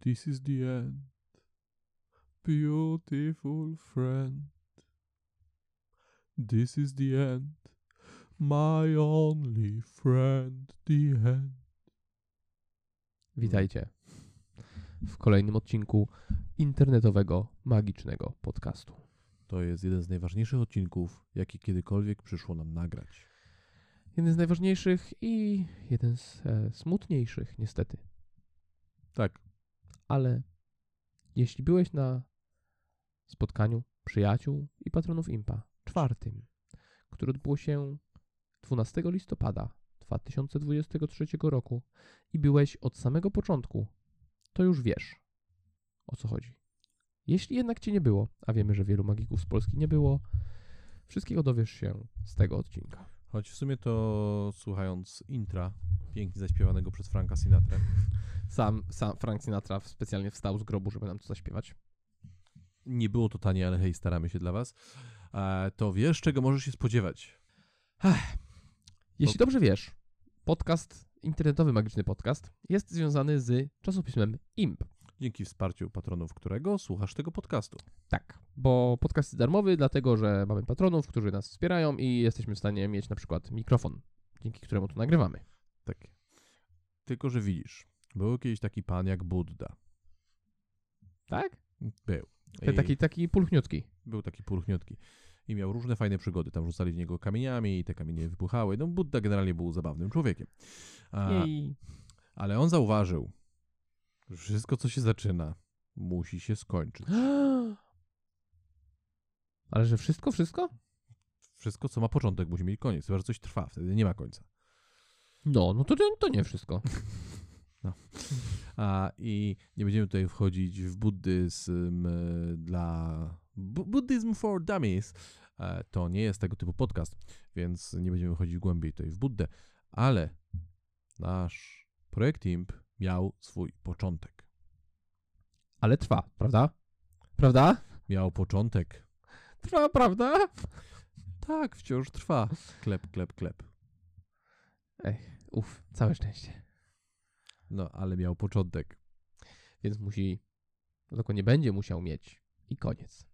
This is the end. Beautiful friend. This is the end. My only friend, the end. Witajcie w kolejnym odcinku internetowego, magicznego podcastu. To jest jeden z najważniejszych odcinków, jaki kiedykolwiek przyszło nam nagrać. Jeden z najważniejszych i jeden z e, smutniejszych, niestety. Tak, Ale jeśli byłeś na spotkaniu przyjaciół i patronów IMPA, czwartym, które odbyło się 12 listopada 2023 roku i byłeś od samego początku, to już wiesz, o co chodzi. Jeśli jednak cię nie było, a wiemy, że wielu magików z Polski nie było, wszystkiego dowiesz się z tego odcinka. choć w sumie to słuchając intra, pięknie zaśpiewanego przez Franka Sinatra, Sam, sam Frank Sinatra specjalnie wstał z grobu, żeby nam to zaśpiewać. nie było to tanie, ale hej, staramy się dla was, e, to wiesz, czego możesz się spodziewać. Jeśli To- dobrze wiesz, podcast, internetowy magiczny podcast, jest związany z czasopismem IMP. Dzięki wsparciu patronów którego słuchasz tego podcastu. Tak, bo podcast jest darmowy, dlatego że mamy patronów, którzy nas wspierają i jesteśmy w stanie mieć na przykład mikrofon, dzięki któremu tu nagrywamy. Tak. Tylko, że widzisz, był kiedyś taki pan jak Budda. Tak? Był. Ten I taki, taki pulchniutki. Był taki pulchniutki. I miał różne fajne przygody. Tam rzucali w niego kamieniami i te kamienie wybuchały. No, Budda generalnie był zabawnym człowiekiem. A, ale on zauważył, że wszystko, co się zaczyna, musi się skończyć. Ale że wszystko, wszystko? Wszystko, co ma początek, musi mieć koniec. Chyba, że coś trwa, wtedy nie ma końca. No, no to, to nie wszystko. A, I nie będziemy tutaj wchodzić w buddyzm e, dla. Bu Buddhism for Dummies. E, To nie jest tego typu podcast, więc nie będziemy wchodzić głębiej tutaj w Buddę, ale nasz projekt IMP miał swój początek. Ale trwa, prawda? Prawda? Miał początek. Trwa, prawda? Tak, wciąż trwa. Klep, klep, klep. Uf, całe szczęście. No, ale miał początek. Więc musi, no tylko nie będzie musiał mieć i koniec.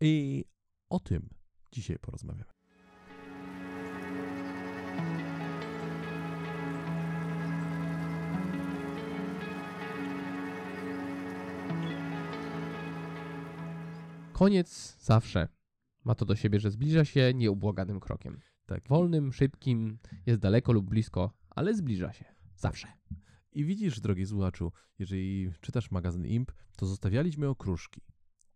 I o tym dzisiaj porozmawiamy. Koniec zawsze ma to do siebie, że zbliża się nieubłaganym krokiem. Tak. Wolnym, szybkim, jest daleko lub blisko, ale zbliża się. Zawsze. I widzisz, drogi słuchaczu, jeżeli czytasz magazyn IMP, to zostawialiśmy okruszki.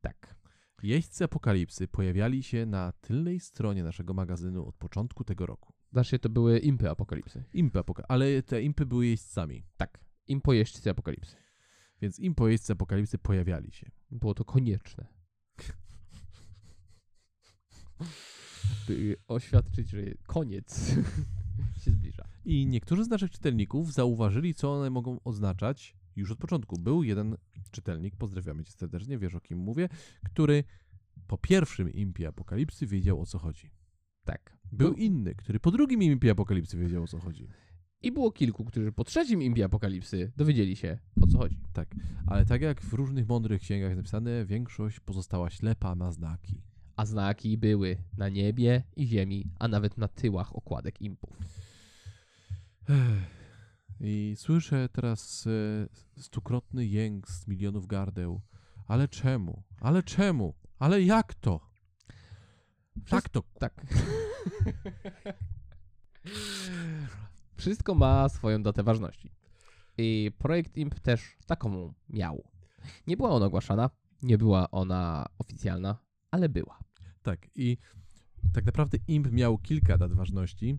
Tak. Jeźdźcy apokalipsy pojawiali się na tylnej stronie naszego magazynu od początku tego roku. Znaczy, to były impy apokalipsy. Impy apoka- ale te impy były jeźdźcami, Tak. Impojeźdźcy apokalipsy. więc impo jeźdźcy apokalipsy pojawiali się. Było to konieczne. By oświadczyć, że koniec. I niektórzy z naszych czytelników zauważyli, co one mogą oznaczać już od początku. Był jeden czytelnik, pozdrawiamy cię serdecznie, wiesz o kim mówię, który po pierwszym impie apokalipsy wiedział o co chodzi. Tak. Był Był- inny, który po drugim impie apokalipsy wiedział o co chodzi. I było kilku, którzy po trzecim impie apokalipsy dowiedzieli się, o co chodzi. Tak, ale tak jak w różnych mądrych księgach napisane, większość pozostała ślepa na znaki. A znaki były na niebie i ziemi, a nawet na tyłach okładek impów. I słyszę teraz e, stukrotny jęk z milionów gardeł. Ale czemu? Ale czemu? Ale jak to? Tak to. Tak. Wszystko ma swoją datę ważności. I projekt IMP też taką miał. Nie była ona ogłaszana, nie była ona oficjalna, ale była. Tak, i tak naprawdę IMP miał kilka dat ważności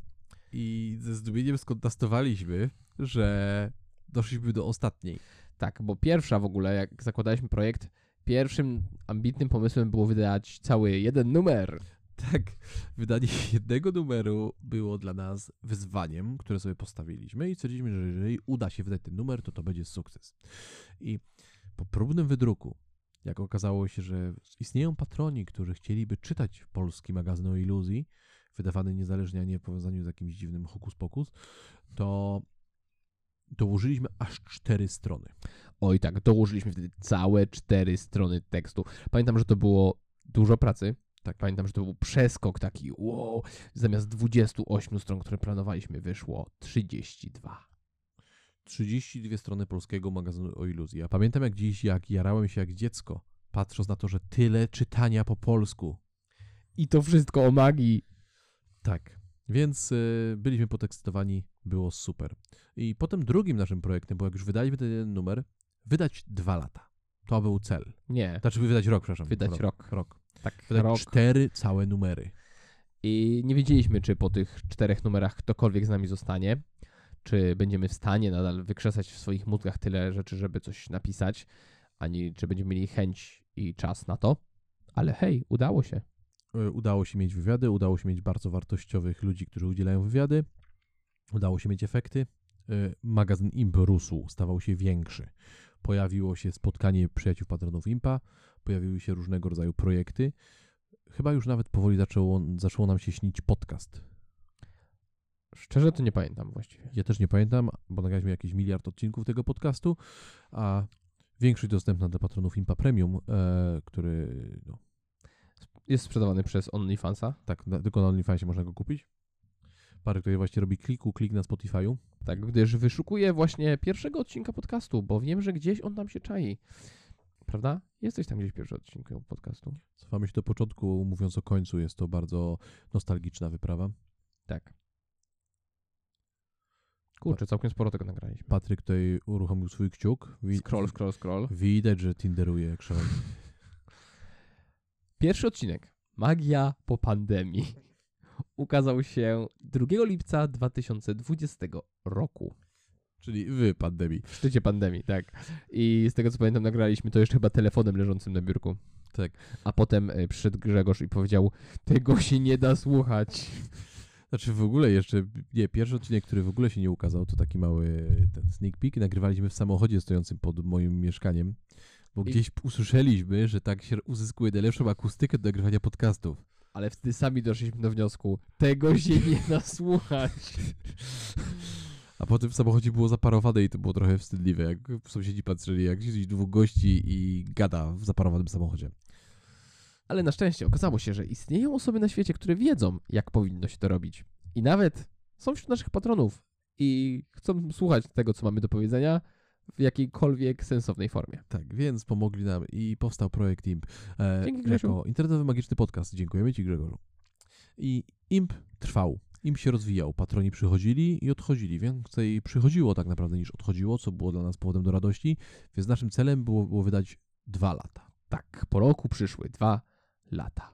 i ze zdumieniem skontestowaliśmy, że doszliśmy do ostatniej. Tak, bo pierwsza w ogóle, jak zakładaliśmy projekt, pierwszym ambitnym pomysłem było wydać cały jeden numer. Tak, wydanie jednego numeru było dla nas wyzwaniem, które sobie postawiliśmy i stwierdziliśmy, że jeżeli uda się wydać ten numer, to to będzie sukces. I po próbnym wydruku, jak okazało się, że istnieją patroni, którzy chcieliby czytać polski magazyn o iluzji, wydawany niezależnie, a nie w powiązaniu z jakimś dziwnym hokus pokus, to dołożyliśmy aż cztery strony. Oj tak, dołożyliśmy wtedy całe cztery strony tekstu. Pamiętam, że to było dużo pracy. Tak, pamiętam, że to był przeskok taki, wow, zamiast 28 stron, które planowaliśmy, wyszło 32. 32 strony polskiego magazynu o iluzji. Ja pamiętam jak dziś, jak jarałem się jak dziecko, patrząc na to, że tyle czytania po polsku. I to wszystko o magii. Tak. Więc y, byliśmy podekscytowani, było super. I potem drugim naszym projektem, bo jak już wydaliśmy ten jeden numer, wydać dwa lata. To był cel. Nie, Znaczy wydać rok, przepraszam. wydać rok. Rok. Tak, Wydać rok. cztery całe numery. I nie wiedzieliśmy, czy po tych czterech numerach ktokolwiek z nami zostanie, czy będziemy w stanie nadal wykrzesać w swoich mózgach tyle rzeczy, żeby coś napisać, ani czy będziemy mieli chęć i czas na to. Ale hej, udało się. Y, Udało się mieć wywiady, udało się mieć bardzo wartościowych ludzi, którzy udzielają wywiady. Udało się mieć efekty. Y, Magazyn Imp rósł, stawał się większy. Pojawiło się spotkanie przyjaciół patronów Impa, pojawiły się różnego rodzaju projekty. Chyba już nawet powoli zaczęło, zaczęło nam się śnić podcast. Szczerze to nie pamiętam właściwie. Ja też nie pamiętam, bo nagraliśmy jakieś miliard odcinków tego podcastu, a większość dostępna dla patronów Impa Premium, e, który no, Jest sprzedawany przez OnlyFansa. tak, na, tylko na OnlyFansie można go kupić. Parę, który właśnie robi kliku, klik na Spotify'u. Tak, gdyż wyszukuję właśnie pierwszego odcinka podcastu, bo wiem, że gdzieś on tam się czai. Prawda? Jesteś tam gdzieś pierwszy odcinek podcastu. Cofamy się do początku, mówiąc o końcu, jest to bardzo nostalgiczna wyprawa. Tak. Kurczę, całkiem sporo tego nagraliśmy. Patryk tutaj uruchomił swój kciuk. Wi- Scroll, scroll, scroll. Widać, że tinderuje jak szalony. Pierwszy odcinek. Magia po pandemii. Ukazał się 2 lipca 2020 roku. Czyli wy, pandemii. W szczycie pandemii, tak. I z tego co pamiętam, nagraliśmy to jeszcze chyba telefonem leżącym na biurku. Tak. A potem y, przyszedł Grzegorz i powiedział: Tego się nie da słuchać. Znaczy w ogóle jeszcze, nie, pierwszy odcinek, który w ogóle się nie ukazał, to taki mały ten sneak peek. Nagrywaliśmy w samochodzie stojącym pod moim mieszkaniem, bo I- gdzieś usłyszeliśmy, że tak się uzyskuje najlepszą akustykę do nagrywania podcastów. Ale wtedy sami doszliśmy do wniosku: Tego się nie da słuchać. A potem w samochodzie było zaparowane i to było trochę wstydliwe, jak sąsiedzi patrzyli, jak siedzi dwóch gości i gada w zaparowanym samochodzie. Ale na szczęście okazało się, że istnieją osoby na świecie, które wiedzą, jak powinno się to robić. I nawet są wśród naszych patronów i chcą słuchać tego, co mamy do powiedzenia w jakiejkolwiek sensownej formie. Tak, więc pomogli nam i powstał projekt IMP. E, Dzięki, Grzesiu. jako internetowy magiczny podcast. Dziękujemy Ci, Grzegorzu. I IMP trwał. IMP się rozwijał. Patroni przychodzili i odchodzili. Więcej przychodziło tak naprawdę niż odchodziło, co było dla nas powodem do radości. Więc naszym celem było, było wydać dwa lata. Tak, po roku przyszły dwa lata.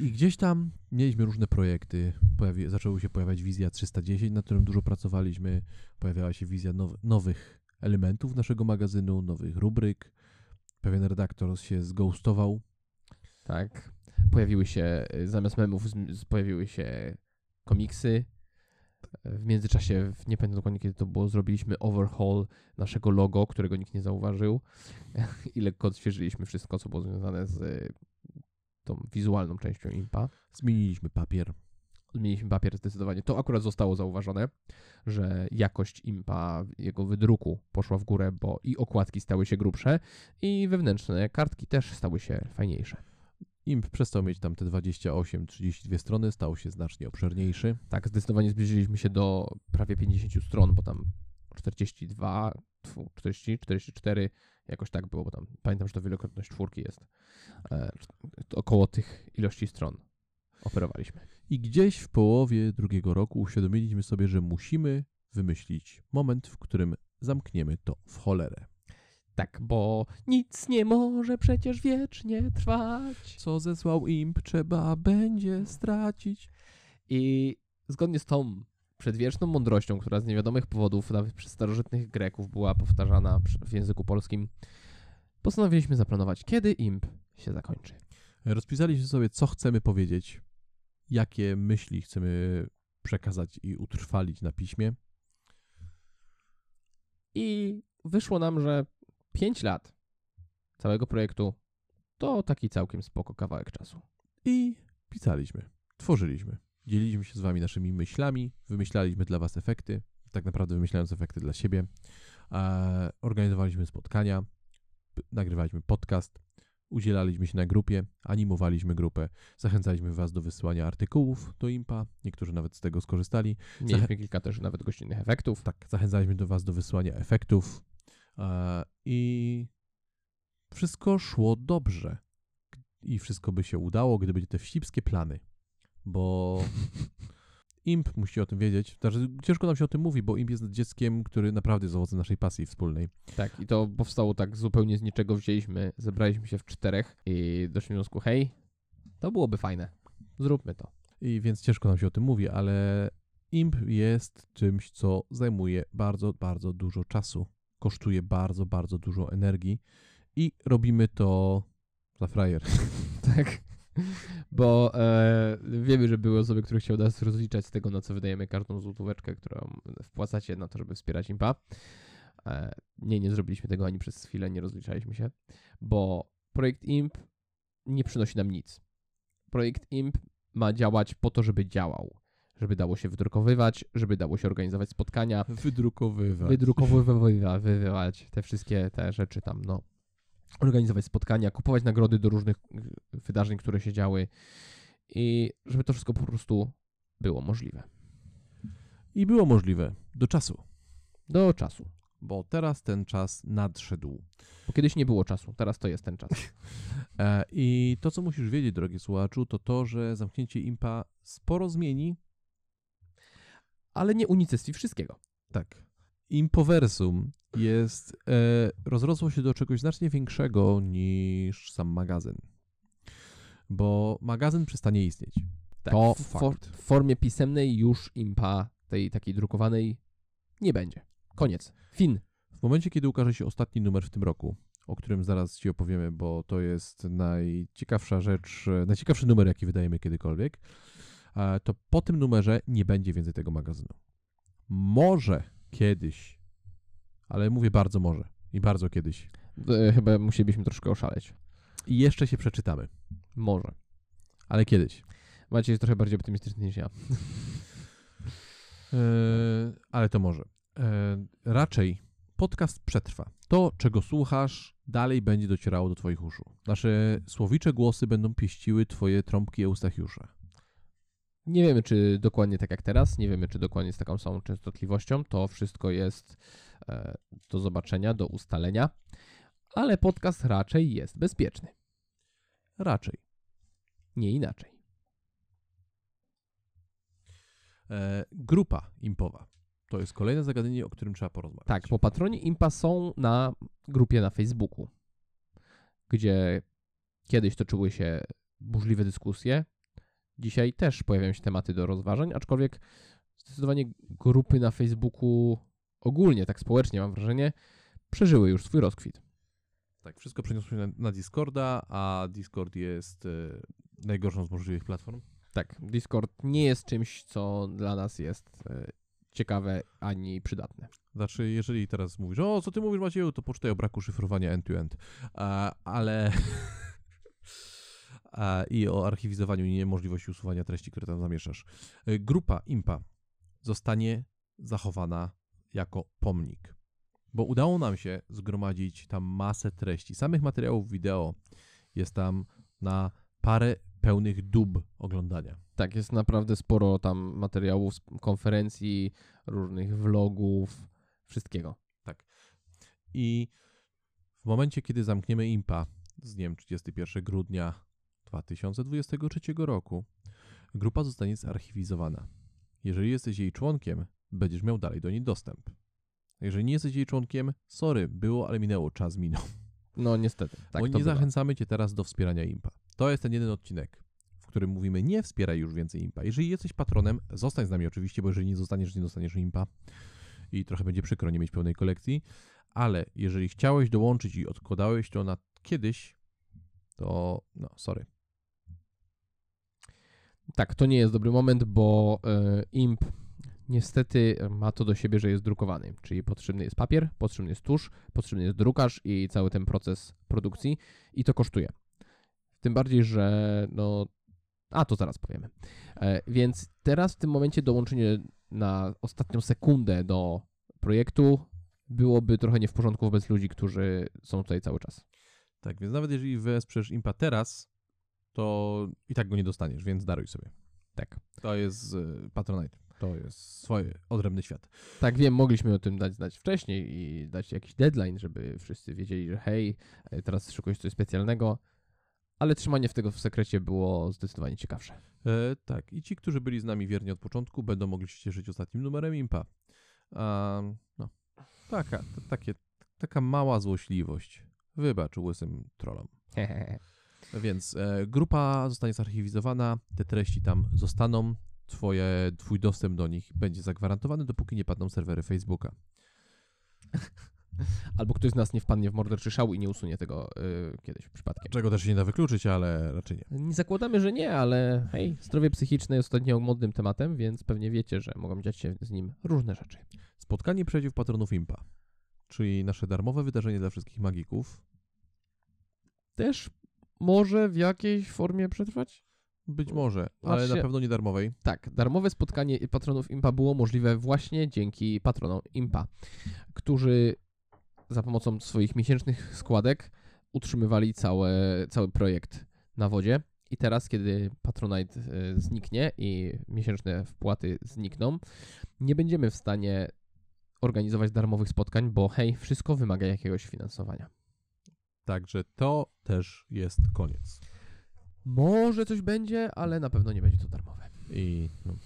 I gdzieś tam mieliśmy różne projekty. Pojawi, zaczęły się pojawiać wizja 310, nad którym dużo pracowaliśmy. Pojawiała się wizja now, nowych elementów naszego magazynu, nowych rubryk. Pewien redaktor się zgoustował. Tak. Pojawiły się, y, zamiast memów, pojawiły się komiksy. W międzyczasie, nie pamiętam dokładnie kiedy to było, zrobiliśmy overhaul naszego logo, którego nikt nie zauważył. I lekko odświeżyliśmy wszystko, co było związane z tą wizualną częścią impa. Zmieniliśmy papier. Zmieniliśmy papier zdecydowanie. To akurat zostało zauważone, że jakość impa, jego wydruku poszła w górę, bo i okładki stały się grubsze, i wewnętrzne kartki też stały się fajniejsze. IMP przestał mieć tam te 28-32 strony, stał się znacznie obszerniejszy. Tak, zdecydowanie zbliżyliśmy się do prawie 50 stron, bo tam 42, tfu, 40, 44, jakoś tak było, bo tam pamiętam, że to wielokrotność czwórki jest. E, około tych ilości stron operowaliśmy. I gdzieś w połowie drugiego roku uświadomiliśmy sobie, że musimy wymyślić moment, w którym zamkniemy to w cholerę. Tak, bo nic nie może przecież wiecznie trwać. Co zesłał IMP, trzeba będzie stracić. I zgodnie z tą przedwieczną mądrością, która z niewiadomych powodów nawet przez starożytnych Greków była powtarzana w języku polskim, postanowiliśmy zaplanować, kiedy imp się zakończy. Rozpisaliśmy sobie, co chcemy powiedzieć, jakie myśli chcemy przekazać i utrwalić na piśmie. I wyszło nam, że 5 lat całego projektu to taki całkiem spoko kawałek czasu. I pisaliśmy, tworzyliśmy. Dzieliliśmy się z wami naszymi myślami, wymyślaliśmy dla was efekty, tak naprawdę wymyślając efekty dla siebie. E, organizowaliśmy spotkania, nagrywaliśmy podcast, udzielaliśmy się na grupie, animowaliśmy grupę, zachęcaliśmy Was do wysyłania artykułów do IMPA, niektórzy nawet z tego skorzystali. Mieliśmy kilka też nawet gościnnych efektów. Tak, zachęcaliśmy do Was do wysyłania efektów e, i wszystko szło dobrze. I wszystko by się udało, gdyby te wścibskie plany, bo IMP musi o tym wiedzieć. Znaczy, ciężko nam się o tym mówi, bo IMP jest dzieckiem, który naprawdę jest owocem naszej pasji wspólnej. Tak, i to powstało tak zupełnie z niczego. Wzięliśmy, zebraliśmy się w czterech i doszliśmy do wniosku, hej, to byłoby fajne. Zróbmy to. I więc ciężko nam się o tym mówi, ale IMP jest czymś, co zajmuje bardzo, bardzo dużo czasu. Kosztuje bardzo, bardzo dużo energii i robimy to za frajer. Tak. Bo e, wiemy, że były osoby, które chciały nas rozliczać z tego, na co wydajemy każdą złotóweczkę, którą wpłacacie na to, żeby wspierać impa. E, nie, nie zrobiliśmy tego ani przez chwilę, nie rozliczaliśmy się, bo projekt IMP nie przynosi nam nic. Projekt IMP ma działać po to, żeby działał. Żeby dało się wydrukowywać, żeby dało się organizować spotkania, Wydrukowywać. wydrukowywać te wszystkie te rzeczy tam, no. Organizować spotkania, kupować nagrody do różnych y, wydarzeń, które się działy i żeby to wszystko po prostu było możliwe. I było możliwe do czasu, Do czasu. bo teraz ten czas nadszedł. Bo kiedyś nie było czasu, teraz to jest ten czas. E, I to, co musisz wiedzieć, drogi słuchaczu, to to, że zamknięcie impa sporo zmieni. Ale nie unicestwi wszystkiego. Tak. Impoversum jest, e, rozrosło się do czegoś znacznie większego niż sam magazyn. Bo magazyn przestanie istnieć. Tak, To w, for, w formie pisemnej już impa, tej takiej drukowanej, nie będzie. Koniec. Fin. W momencie, kiedy ukaże się ostatni numer w tym roku, o którym zaraz Ci opowiemy, bo to jest najciekawsza rzecz, najciekawszy numer, jaki wydajemy kiedykolwiek, e, to po tym numerze nie będzie więcej tego magazynu. Może kiedyś, ale mówię bardzo może i bardzo kiedyś. E, chyba musielibyśmy troszkę oszaleć. I jeszcze się przeczytamy, Może. ale kiedyś. Macie jest trochę bardziej optymistyczny niż ja. E, ale to może. E, raczej podcast przetrwa. To, czego słuchasz, dalej będzie docierało do Twoich uszu. Nasze słowicze głosy będą pieściły Twoje trąbki Eustachiusza. Nie wiemy, czy dokładnie tak jak teraz, nie wiemy, czy dokładnie z taką samą częstotliwością. To wszystko jest e, do zobaczenia, do ustalenia, ale podcast raczej jest bezpieczny. Raczej. Nie inaczej. E, grupa impowa. To jest kolejne zagadnienie, o którym trzeba porozmawiać. Tak, bo patroni Impa są na grupie na Facebooku, gdzie kiedyś toczyły się burzliwe dyskusje. Dzisiaj też pojawiają się tematy do rozważań, aczkolwiek zdecydowanie grupy na Facebooku ogólnie, tak społecznie mam wrażenie, przeżyły już swój rozkwit. Tak, wszystko przeniosło się na, na Discorda, a Discord jest e, najgorszą z możliwych platform. Tak, Discord nie jest czymś, co dla nas jest e, ciekawe ani przydatne. Znaczy, jeżeli teraz mówisz, o, co ty mówisz, Macieju, to poczytaj o braku szyfrowania end-to-end. A, ale... I o archiwizowaniu i niemożliwości usuwania treści, które tam zamieszasz. Y, Grupa IMPA zostanie zachowana jako pomnik, bo udało nam się zgromadzić tam masę treści. Samych materiałów wideo jest tam na parę pełnych dób oglądania. Tak, jest naprawdę sporo tam materiałów, z konferencji, różnych vlogów, wszystkiego. I w momencie, kiedy zamkniemy IMPA z dniem 31 grudnia 2023 roku, grupa zostanie zarchiwizowana. Jeżeli jesteś jej członkiem, będziesz miał dalej do niej dostęp. Jeżeli nie jesteś jej członkiem, sorry, było, ale minęło, czas minął. No niestety, tak Bo nie bywa. zachęcamy cię teraz do wspierania IMPA. To jest ten jeden odcinek, w którym mówimy, nie wspieraj już więcej IMPA. Jeżeli jesteś patronem, zostań z nami oczywiście, bo jeżeli nie zostaniesz, nie dostaniesz IMPA i trochę będzie przykro nie mieć pełnej kolekcji, ale jeżeli chciałeś dołączyć i odkładałeś to na kiedyś, to no, sorry. Tak, to nie jest dobry moment, bo e, IMP niestety ma to do siebie, że jest drukowany, czyli potrzebny jest papier, potrzebny jest tusz, potrzebny jest drukarz i cały ten proces produkcji i to kosztuje. Tym bardziej, że no... A, to zaraz powiemy. E, więc teraz w tym momencie dołączenie na ostatnią sekundę do projektu, byłoby trochę nie w porządku wobec ludzi, którzy są tutaj cały czas. Tak, więc nawet jeżeli wesprzesz Impa teraz, to i tak go nie dostaniesz, więc daruj sobie. Tak. To jest y, Patronite. To jest swoje, odrębny świat. Tak, wiem, mogliśmy o tym dać znać wcześniej i dać jakiś deadline, żeby wszyscy wiedzieli, że hej, e, teraz szykujesz coś specjalnego, ale trzymanie w tego w sekrecie było zdecydowanie ciekawsze. E, tak, i ci, którzy byli z nami wierni od początku, będą mogli się cieszyć ostatnim numerem Impa. A, no, taka, takie, taka mała złośliwość. Wybacz łysym trollom. Więc e, grupa zostanie zarchiwizowana, te treści tam zostaną, twoje, twój dostęp do nich będzie zagwarantowany, dopóki nie padną serwery Facebooka. Albo ktoś z nas nie wpadnie w morderczy szał i nie usunie tego y, kiedyś przypadkiem. Czego też się nie da wykluczyć, ale raczej nie. Nie zakładamy, że nie, ale hej, zdrowie psychiczne jest ostatnio modnym tematem, więc pewnie wiecie, że mogą dziać się z nim różne rzeczy. Spotkanie przeciw patronów Impa, czyli nasze darmowe wydarzenie dla wszystkich magików. Też może w jakiejś formie przetrwać? Być może, ale Znaczy- na pewno nie darmowej. Tak, darmowe spotkanie patronów Impa było możliwe właśnie dzięki patronom Impa, którzy za pomocą swoich miesięcznych składek utrzymywali całe, cały projekt na wodzie. I teraz, kiedy Patronite e, zniknie i miesięczne wpłaty znikną, nie będziemy w stanie organizować darmowych spotkań, bo hej, wszystko wymaga jakiegoś finansowania. Także to też jest koniec. Może coś będzie, ale na pewno nie będzie to darmowe. I no,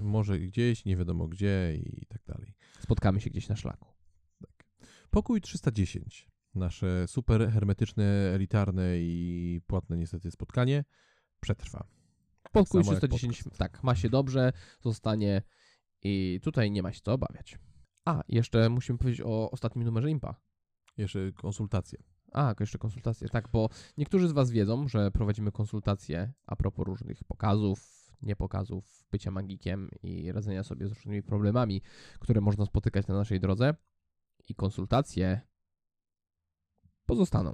może gdzieś, nie wiadomo gdzie i tak dalej. Spotkamy się gdzieś na szlaku. Pokój 310. Nasze super hermetyczne, elitarne i płatne niestety spotkanie przetrwa. Pokój jak 310, podcast. tak, ma się dobrze, zostanie i tutaj nie ma się co obawiać. A, jeszcze musimy powiedzieć o ostatnim numerze Impa. Jeszcze konsultacje. A, jeszcze konsultacje, tak, bo niektórzy z Was wiedzą, że prowadzimy konsultacje a propos różnych pokazów, niepokazów, bycia magikiem i radzenia sobie z różnymi problemami, które można spotykać na naszej drodze. I konsultacje pozostaną.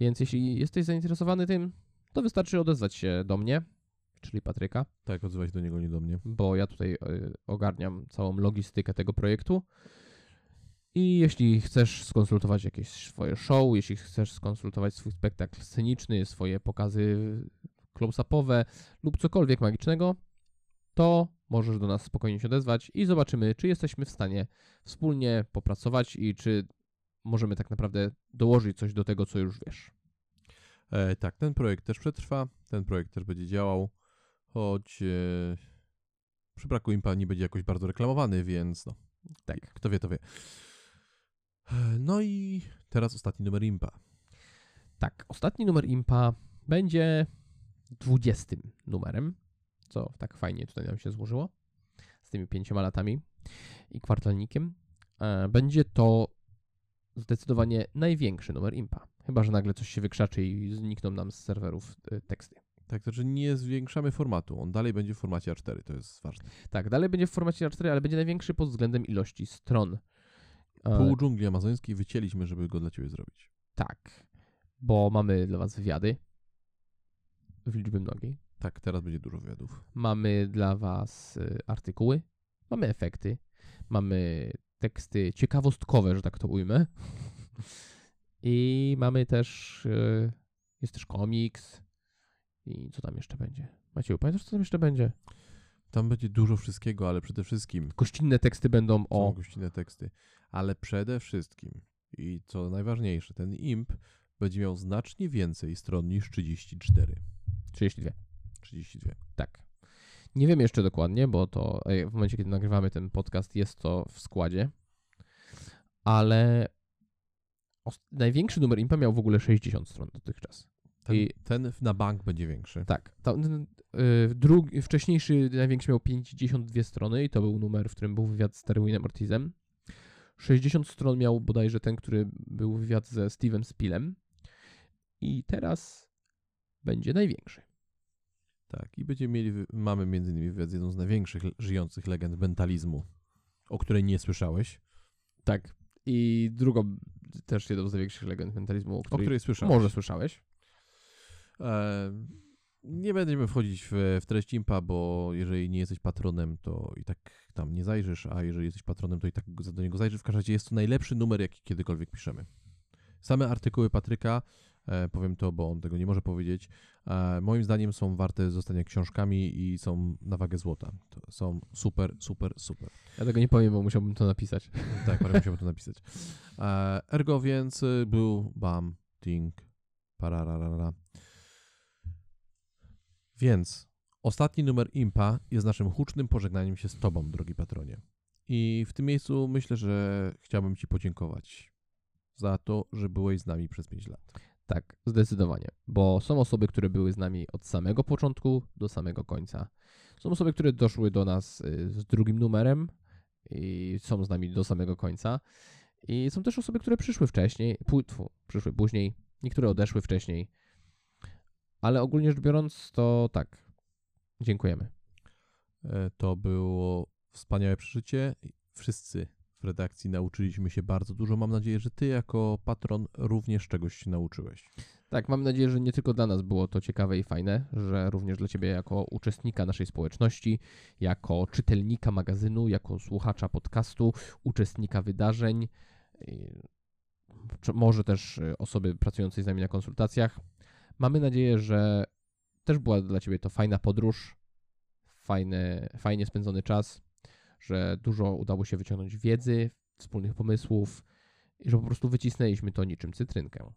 Więc jeśli jesteś zainteresowany tym, to wystarczy odezwać się do mnie, czyli Patryka, Tak, odzywać do niego, nie do mnie. bo ja tutaj y, ogarniam całą logistykę tego projektu. I jeśli chcesz skonsultować jakieś swoje show, jeśli chcesz skonsultować swój spektakl sceniczny, swoje pokazy close-upowe lub cokolwiek magicznego, to możesz do nas spokojnie się odezwać i zobaczymy, czy jesteśmy w stanie wspólnie popracować i czy możemy tak naprawdę dołożyć coś do tego, co już wiesz. E, tak, ten projekt też przetrwa, ten projekt też będzie działał, choć e, przy braku impa nie będzie jakoś bardzo reklamowany, więc no, Tak. kto wie, to wie. No i teraz ostatni numer impa. Tak, ostatni numer Impa będzie 20 numerem, co tak fajnie tutaj nam się złożyło z tymi pięcioma latami i kwartalnikiem. E, Będzie to zdecydowanie największy numer Impa. Chyba, że nagle coś się wykrzaczy i znikną nam z serwerów e, teksty. Tak, to znaczy nie zwiększamy formatu, on dalej będzie w formacie A4, to jest ważne. Tak, dalej będzie w formacie A4, ale będzie największy pod względem ilości stron. Pół dżungli amazońskiej wycięliśmy, żeby go dla ciebie zrobić. Tak, bo mamy dla Was wywiady w liczbie mnogiej. Tak, teraz będzie dużo wywiadów. Mamy dla Was y, artykuły, mamy efekty, mamy teksty ciekawostkowe, że tak to ujmę. I mamy też, y, jest też komiks. I co tam jeszcze będzie? Maciej, pamiętasz co tam jeszcze będzie? Tam będzie dużo wszystkiego, ale przede wszystkim Gościnne teksty będą są o... gościnne teksty. Ale przede wszystkim, i co najważniejsze, ten imp będzie miał znacznie więcej stron niż 34. 32. 32. Tak. Nie wiem jeszcze dokładnie, bo to w momencie, kiedy nagrywamy ten podcast, jest to w składzie. Ale największy numer Impa miał w ogóle 60 stron dotychczas. Ten, I- ten na bank będzie większy. Tak. Tam, y, drugi, wcześniejszy, największy miał 52 strony i to był numer, w którym był wywiad z Terwinem Ortizem. 60 stron miał bodajże ten, który był wywiad ze Steve'em Spillem. I teraz będzie największy. Tak, i będziemy mieli, mamy między innymi wywiad z jedną z największych żyjących legend mentalizmu, o której nie słyszałeś, Tak. I drugą, też jedną z największych legend mentalizmu, o o której, której słyszałeś. może słyszałeś. E, Nie będziemy wchodzić w, w treść impa, bo jeżeli nie jesteś patronem, to i tak tam nie zajrzysz, a jeżeli jesteś patronem, to i tak do niego zajrzysz. W każdym razie jest to najlepszy numer, jaki kiedykolwiek piszemy. Same artykuły Patryka, e, powiem to, bo on tego nie może powiedzieć, e, moim zdaniem są warte zostania książkami i są na wagę złota. To są super, super, super. Ja tego nie powiem, bo musiałbym to napisać. Tak, parę musiałbym to napisać. E, ergo więc y, był bam, ting, pararara. Więc ostatni numer Impa jest naszym hucznym pożegnaniem się z Tobą, drogi patronie. I w tym miejscu myślę, że chciałbym Ci podziękować za to, że byłeś z nami przez 5 lat. Tak, zdecydowanie. Bo są osoby, które były z nami od samego początku do samego końca. Są osoby, które doszły do nas y, z drugim numerem i są z nami do samego końca. I są też osoby, które przyszły wcześniej, przyszły później, niektóre odeszły wcześniej. Ale ogólnie rzecz biorąc, to tak. Dziękujemy. E, To było wspaniałe przeżycie. Wszyscy w redakcji nauczyliśmy się bardzo dużo. Mam nadzieję, że Ty jako patron również czegoś się nauczyłeś. Tak, mam nadzieję, że nie tylko dla nas było to ciekawe i fajne, że również dla Ciebie jako uczestnika naszej społeczności, jako czytelnika magazynu, jako słuchacza podcastu, uczestnika wydarzeń, może też osoby pracującej z nami na konsultacjach. Mamy nadzieję, że też była dla Ciebie to fajna podróż, fajny, fajnie spędzony czas, że dużo udało się wyciągnąć wiedzy, wspólnych pomysłów i że po prostu wycisnęliśmy to niczym cytrynkę.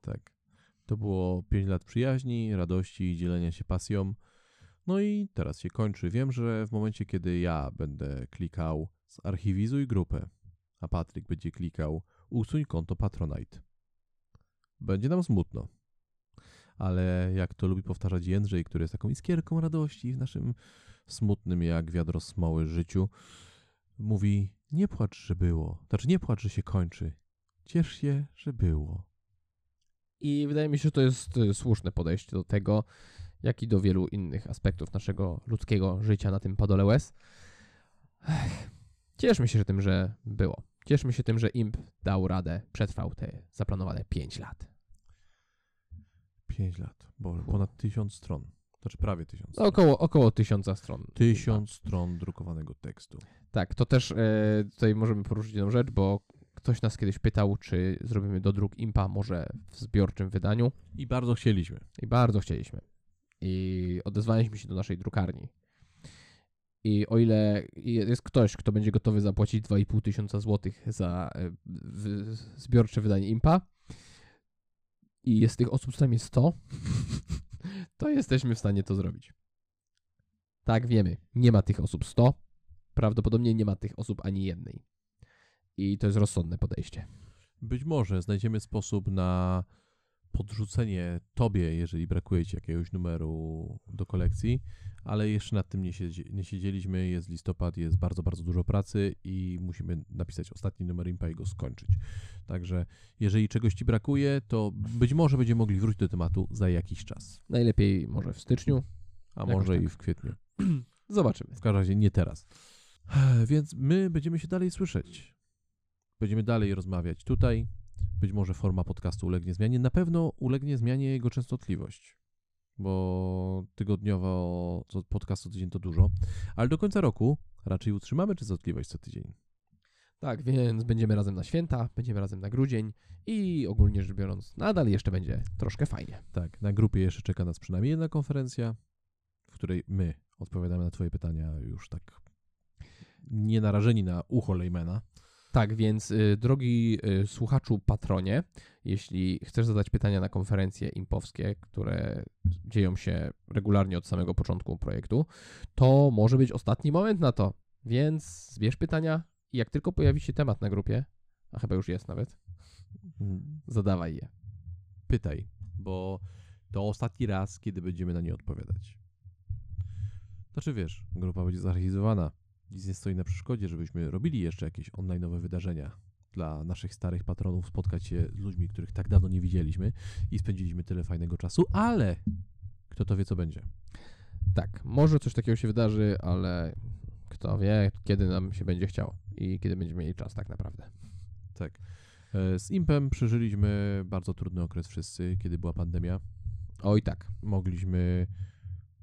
Tak. To było 5 lat przyjaźni, radości i dzielenia się pasją. No i teraz się kończy. Wiem, że w momencie, kiedy ja będę klikał zarchiwizuj grupę, a Patryk będzie klikał usuń konto Patronite, będzie nam smutno. Ale jak to lubi powtarzać Jędrzej, który jest taką iskierką radości w naszym smutnym jak wiadro smoły życiu, mówi nie płacz, że było. Znaczy nie płacz, że się kończy. Ciesz się, że było. I wydaje mi się, że to jest y, słuszne podejście do tego, jak i do wielu innych aspektów naszego ludzkiego życia na tym padole łez. Ech, Cieszmy się tym, że było. Cieszmy się tym, że Imp dał radę, przetrwał te zaplanowane 5 lat. 5 lat. Boże, ponad tysiąc stron. Znaczy prawie tysiąc. No, stron. około, około tysiąca stron. Tysiąc stron drukowanego tekstu. Tak, to też e, tutaj możemy poruszyć jedną rzecz, bo ktoś nas kiedyś pytał, czy zrobimy dodruk Impa może w zbiorczym wydaniu. I bardzo chcieliśmy. I bardzo chcieliśmy. I odezwaliśmy się do naszej drukarni. I o ile jest ktoś, kto będzie gotowy zapłacić 2,5 tysiąca złotych za e, zbiorcze wydanie Impa i jest tych osób z nami 100, to jesteśmy w stanie to zrobić. Tak, wiemy. Nie ma tych osób 100. Prawdopodobnie nie ma tych osób ani jednej. I to jest rozsądne podejście. Być może znajdziemy sposób na podrzucenie tobie, jeżeli brakuje ci jakiegoś numeru do kolekcji, ale jeszcze nad tym nie, siedzi, nie siedzieliśmy. Jest listopad, jest bardzo, bardzo dużo pracy i musimy napisać ostatni numer Impa i go skończyć. Także jeżeli czegoś ci brakuje, to być może będziemy mogli wrócić do tematu za jakiś czas. Najlepiej może w styczniu. A może tak. i w kwietniu. Zobaczymy. W każdym razie nie teraz. Więc my będziemy się dalej słyszeć. Będziemy dalej rozmawiać tutaj. Być może forma podcastu ulegnie zmianie. Na pewno ulegnie zmianie jego częstotliwość, bo tygodniowo co- podcast co tydzień to dużo. Ale do końca roku raczej utrzymamy częstotliwość co tydzień. Tak, więc będziemy razem na święta, będziemy razem na grudzień i ogólnie rzecz biorąc, nadal jeszcze będzie troszkę fajnie. Tak, na grupie jeszcze czeka nas przynajmniej jedna konferencja, w której my odpowiadamy na Twoje pytania już tak nie narażeni na ucho Lejmana. Tak, więc y, drogi y, słuchaczu patronie, jeśli chcesz zadać pytania na konferencje impowskie, które dzieją się regularnie od samego początku projektu, to może być ostatni moment na to. Więc zbierz pytania i jak tylko pojawi się temat na grupie, a chyba już jest nawet, zadawaj je. pytaj, bo to ostatni raz, kiedy będziemy na nie odpowiadać. Znaczy wiesz, grupa będzie zarchiwizowana. Nic nie stoi na przeszkodzie, żebyśmy robili jeszcze jakieś online'owe wydarzenia dla naszych starych patronów, spotkać się z ludźmi, których tak dawno nie widzieliśmy i spędziliśmy tyle fajnego czasu, ale kto to wie, co będzie. Tak, może coś takiego się wydarzy, ale kto wie, kiedy nam się będzie chciało i kiedy będziemy mieli czas tak naprawdę. Tak. E, Z Impem przeżyliśmy bardzo trudny okres wszyscy, kiedy była pandemia. Oj tak. mogliśmy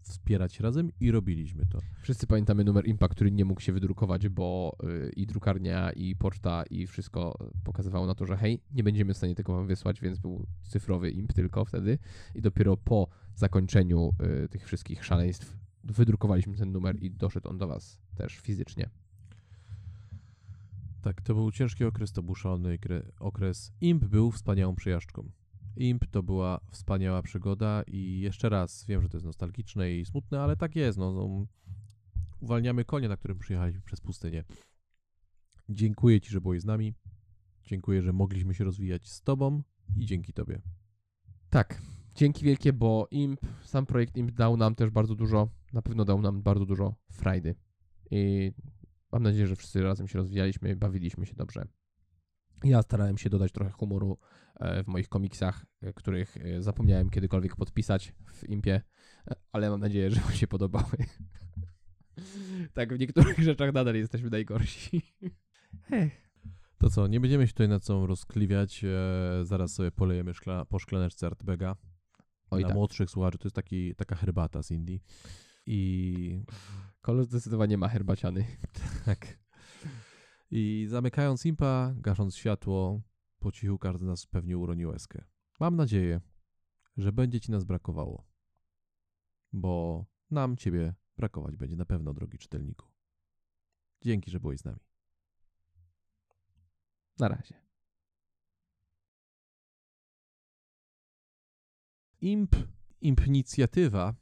wspierać razem i robiliśmy to. Wszyscy pamiętamy numer IMPA, który nie mógł się wydrukować, bo y, i drukarnia, i poczta, i wszystko pokazywało na to, że hej, nie będziemy w stanie tego wam wysłać, więc był cyfrowy IMP tylko wtedy. I dopiero po zakończeniu y, tych wszystkich szaleństw wydrukowaliśmy ten numer i doszedł on do was też fizycznie. Tak, to był ciężki okres, to był szalony kre- okres. IMP był wspaniałą przejażdżką. IMP to była wspaniała przygoda i jeszcze raz, wiem, że to jest nostalgiczne i smutne, ale tak jest, no, no uwalniamy konia, na którym przyjechaliśmy przez pustynię. Dziękuję Ci, że byłeś z nami. Dziękuję, że mogliśmy się rozwijać z Tobą i dzięki Tobie. Tak, dzięki wielkie, bo IMP, sam projekt IMP dał nam też bardzo dużo, na pewno dał nam bardzo dużo frajdy. I mam nadzieję, że wszyscy razem się rozwijaliśmy, bawiliśmy się dobrze. Ja starałem się dodać trochę humoru w moich komiksach, e, których e, zapomniałem kiedykolwiek podpisać w Impie, e, ale mam nadzieję, że wam się podobały. tak, w niektórych rzeczach nadal jesteśmy najgorsi. To co, nie będziemy się tutaj nad sobą rozkliwiać, e, zaraz sobie polejemy szkla, po szklaneczce Artbega. Oj Dla tak, młodszych słuchaczy to jest taki, taka herbata z Indii. I kolor zdecydowanie ma herbaciany. tak. I zamykając impa, gasząc światło, po cichu każdy z nas pewnie uroni łezkę. Mam nadzieję, że będzie ci nas brakowało. Bo nam ciebie brakować będzie na pewno, drogi czytelniku. Dzięki, że byłeś z nami. Na razie. Imp, imp inicjatywa